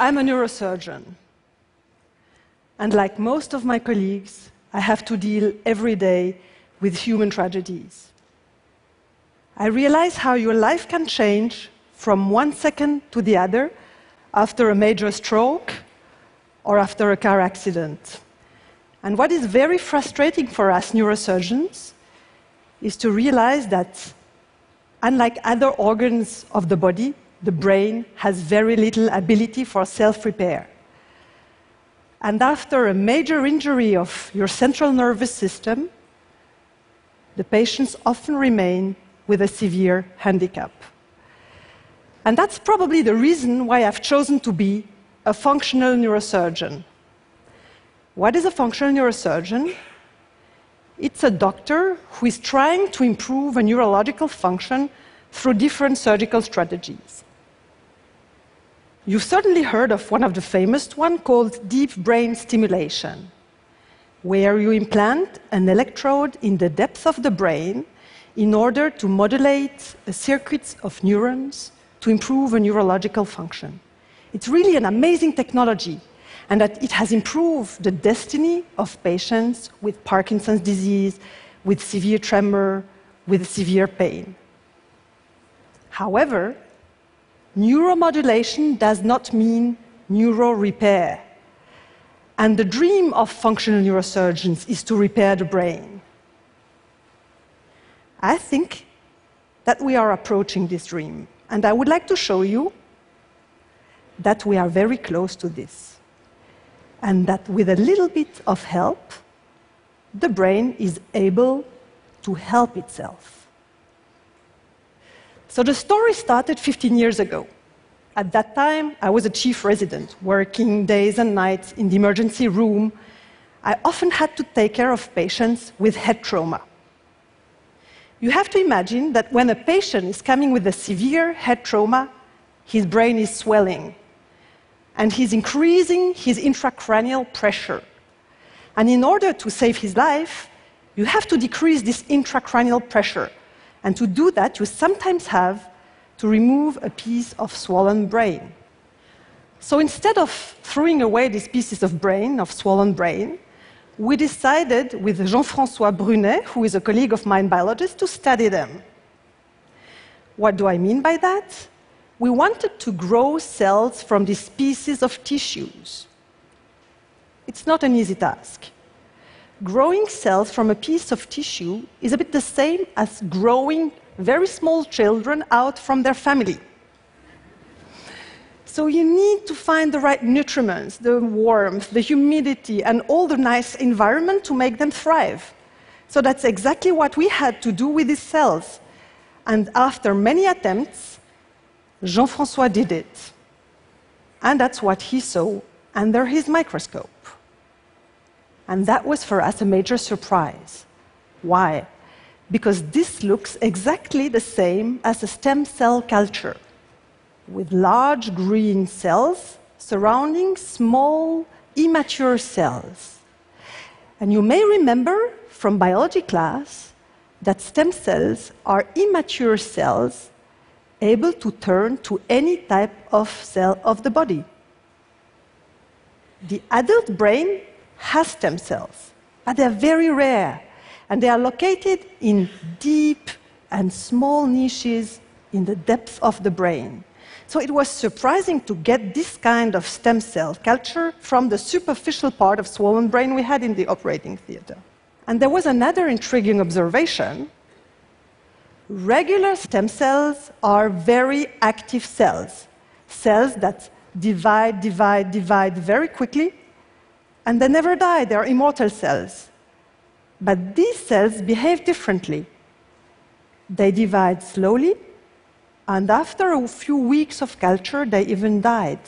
I'm a neurosurgeon. And like most of my colleagues, I have to deal every day with human tragedies. I realize how your life can change from one second to the other after a major stroke or after a car accident. And what is very frustrating for us neurosurgeons is to realize that, unlike other organs of the body, the brain has very little ability for self repair. And after a major injury of your central nervous system, the patients often remain with a severe handicap. And that's probably the reason why I've chosen to be a functional neurosurgeon. What is a functional neurosurgeon? It's a doctor who is trying to improve a neurological function through different surgical strategies. You've certainly heard of one of the famous ones called deep brain stimulation, where you implant an electrode in the depth of the brain in order to modulate a circuit of neurons to improve a neurological function. It's really an amazing technology, and that it has improved the destiny of patients with Parkinson's disease, with severe tremor, with severe pain. However, neuromodulation does not mean neuro repair. And the dream of functional neurosurgeons is to repair the brain. I think that we are approaching this dream, and I would like to show you that we are very close to this. And that with a little bit of help, the brain is able to help itself. So the story started 15 years ago. At that time, I was a chief resident, working days and nights in the emergency room. I often had to take care of patients with head trauma. You have to imagine that when a patient is coming with a severe head trauma, his brain is swelling and he's increasing his intracranial pressure. And in order to save his life, you have to decrease this intracranial pressure. And to do that, you sometimes have to remove a piece of swollen brain. So instead of throwing away these pieces of brain, of swollen brain, we decided with Jean Francois Brunet, who is a colleague of mine biologist, to study them. What do I mean by that? we wanted to grow cells from these pieces of tissues. It's not an easy task. Growing cells from a piece of tissue is a bit the same as growing very small children out from their family. So you need to find the right nutriments, the warmth, the humidity, and all the nice environment to make them thrive. So that's exactly what we had to do with these cells. And after many attempts, Jean Francois did it. And that's what he saw under his microscope. And that was for us a major surprise. Why? Because this looks exactly the same as a stem cell culture, with large green cells surrounding small immature cells. And you may remember from biology class that stem cells are immature cells able to turn to any type of cell of the body. The adult brain has stem cells, but they're very rare, and they are located in deep and small niches in the depth of the brain. So it was surprising to get this kind of stem cell culture from the superficial part of swollen brain we had in the operating theater. And there was another intriguing observation Regular stem cells are very active cells, cells that divide, divide, divide very quickly, and they never die, they are immortal cells. But these cells behave differently. They divide slowly, and after a few weeks of culture, they even died.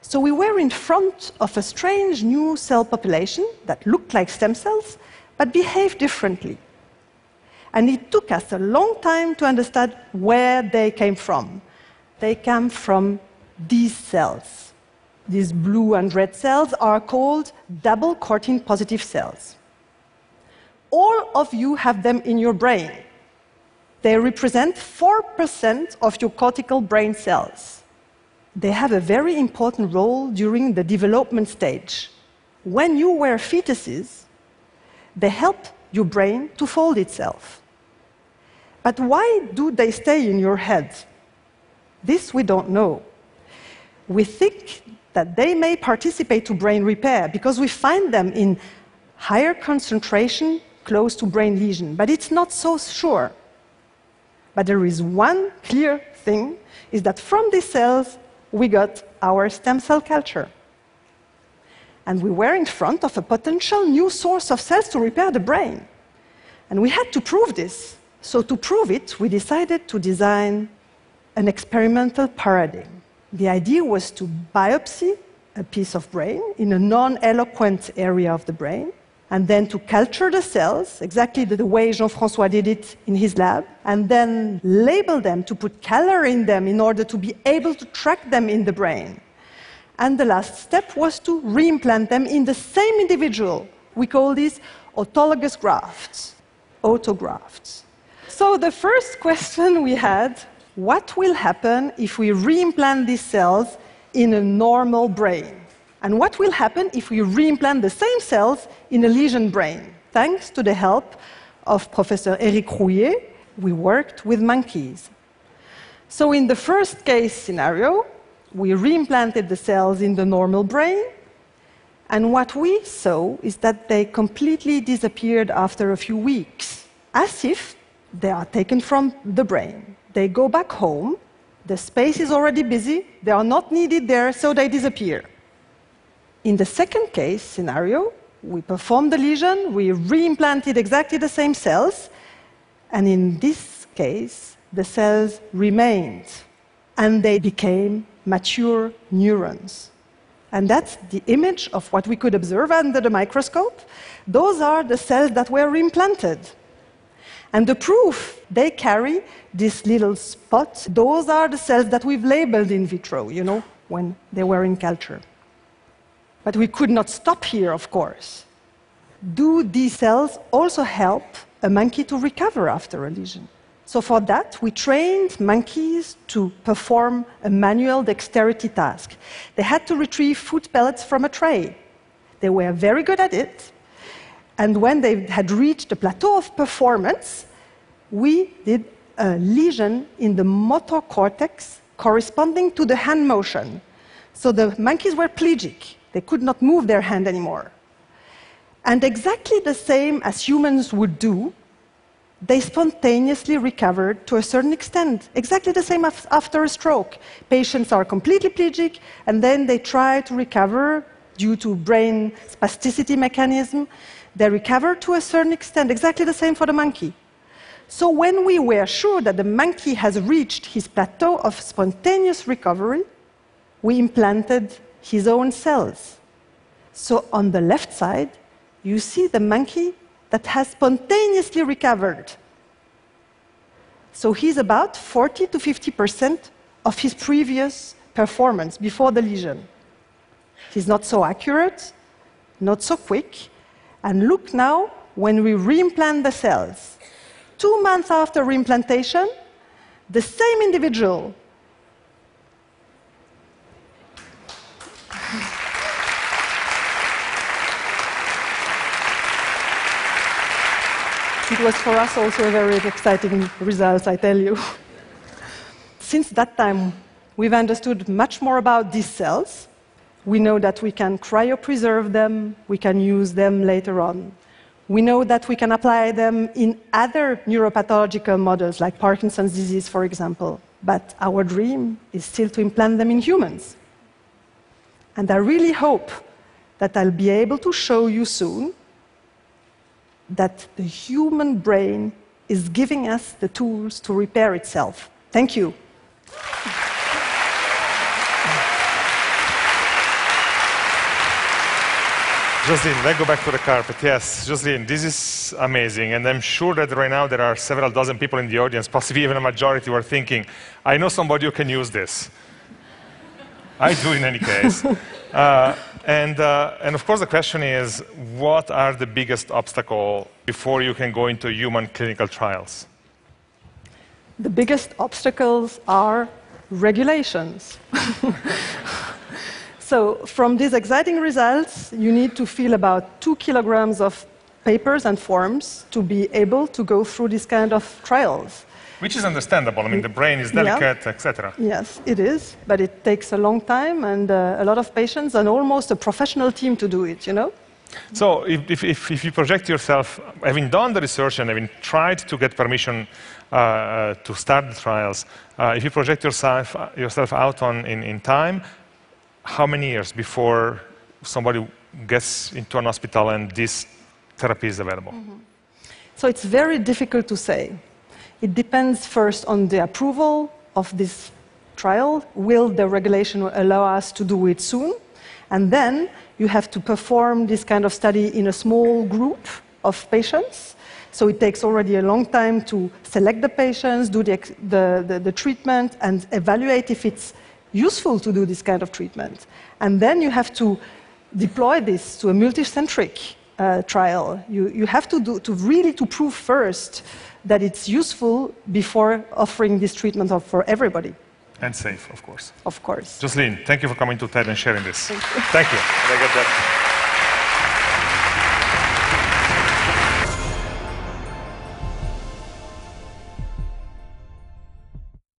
So we were in front of a strange new cell population that looked like stem cells, but behaved differently. And it took us a long time to understand where they came from. They come from these cells. These blue and red cells are called doublecortin positive cells. All of you have them in your brain. They represent 4% of your cortical brain cells. they have a very important role during the development stage. When you were fetuses, they help your brain to fold itself. But why do they stay in your head? This we don't know. We think that they may participate to brain repair because we find them in higher concentration close to brain lesion, but it's not so sure. But there is one clear thing is that from these cells we got our stem cell culture. And we were in front of a potential new source of cells to repair the brain. And we had to prove this. So, to prove it, we decided to design an experimental paradigm. The idea was to biopsy a piece of brain in a non eloquent area of the brain, and then to culture the cells, exactly the way Jean Francois did it in his lab, and then label them to put color in them in order to be able to track them in the brain. And the last step was to reimplant them in the same individual. We call these autologous grafts, autografts. So the first question we had what will happen if we reimplant these cells in a normal brain? And what will happen if we reimplant the same cells in a lesion brain? Thanks to the help of Professor Eric Rouiller, we worked with monkeys. So, in the first case scenario, we reimplanted the cells in the normal brain, and what we saw is that they completely disappeared after a few weeks, as if they are taken from the brain. They go back home, the space is already busy, they are not needed there, so they disappear. In the second case scenario, we performed the lesion, we reimplanted exactly the same cells, and in this case, the cells remained and they became mature neurons. And that's the image of what we could observe under the microscope. Those are the cells that were implanted. And the proof they carry this little spot, those are the cells that we've labeled in vitro, you know, when they were in culture. But we could not stop here, of course. Do these cells also help a monkey to recover after a lesion? So, for that, we trained monkeys to perform a manual dexterity task. They had to retrieve food pellets from a tray. They were very good at it. And when they had reached a plateau of performance, we did a lesion in the motor cortex corresponding to the hand motion. So the monkeys were plegic. They could not move their hand anymore. And exactly the same as humans would do, they spontaneously recovered to a certain extent, exactly the same after a stroke. Patients are completely plegic, and then they try to recover due to brain spasticity mechanism. They recover to a certain extent, exactly the same for the monkey. So when we were sure that the monkey has reached his plateau of spontaneous recovery, we implanted his own cells. So on the left side, you see the monkey that has spontaneously recovered. So he's about 40 to 50% of his previous performance before the lesion. He's not so accurate, not so quick. And look now when we reimplant the cells. Two months after reimplantation, the same individual It was for us also a very exciting result, I tell you. Since that time, we've understood much more about these cells. We know that we can cryopreserve them, we can use them later on. We know that we can apply them in other neuropathological models, like Parkinson's disease, for example. But our dream is still to implant them in humans. And I really hope that I'll be able to show you soon that the human brain is giving us the tools to repair itself. Thank you. Jocelyne, let's go back to the carpet. Yes, Jocelyne, this is amazing. And I'm sure that right now there are several dozen people in the audience, possibly even a majority, who are thinking, I know somebody who can use this. I do in any case. Uh, and, uh, and of course, the question is what are the biggest obstacles before you can go into human clinical trials? The biggest obstacles are regulations. so, from these exciting results, you need to fill about two kilograms of papers and forms to be able to go through this kind of trials. Which is understandable. I mean, the brain is delicate, yeah. etc. Yes, it is, but it takes a long time and uh, a lot of patience and almost a professional team to do it, you know? So, if, if, if you project yourself, having done the research and having tried to get permission uh, uh to start the trials, uh, if you project yourself, yourself out on, in, in time, how many years before somebody gets into an hospital and this therapy is available? Mm -hmm. So, it's very difficult to say. It depends first on the approval of this trial. Will the regulation allow us to do it soon? And then you have to perform this kind of study in a small group of patients. So it takes already a long time to select the patients, do the, the, the, the treatment, and evaluate if it's useful to do this kind of treatment. And then you have to deploy this to a multicentric uh, trial. You, you have to, do, to really to prove first that it's useful before offering this treatment for everybody. And safe, of course. Of course. Jocelyne, thank you for coming to TED and sharing this. Thank you. Thank you.